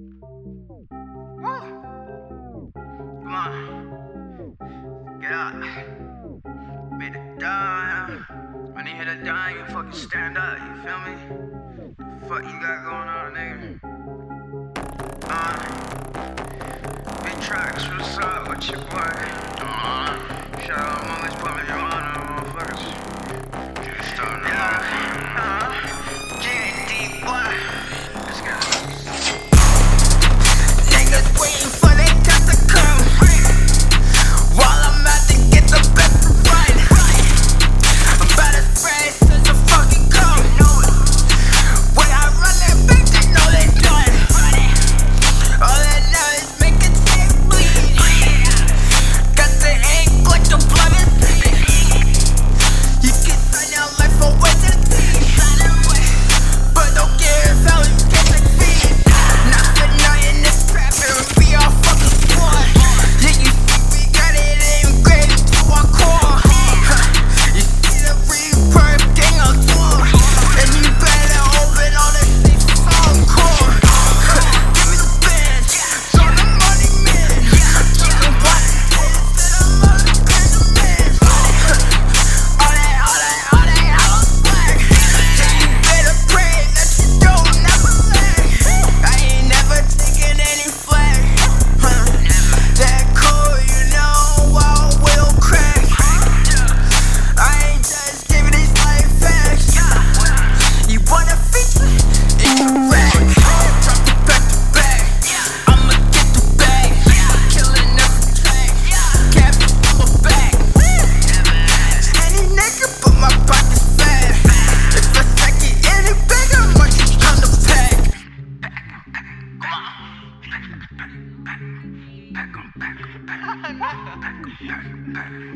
Woo! Come on. Get up. Be the dime. When you hit a dime, you fucking stand up. You feel me? The fuck you got going on, nigga? Uh, big tracks, what's up? What your boy? Uh,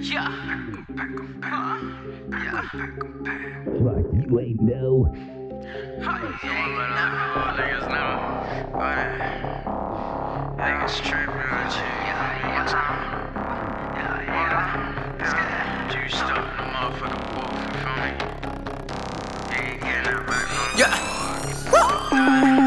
Yeah. Huh? Yeah. Fuck, you ain't know. Yeah, Yeah. Woo!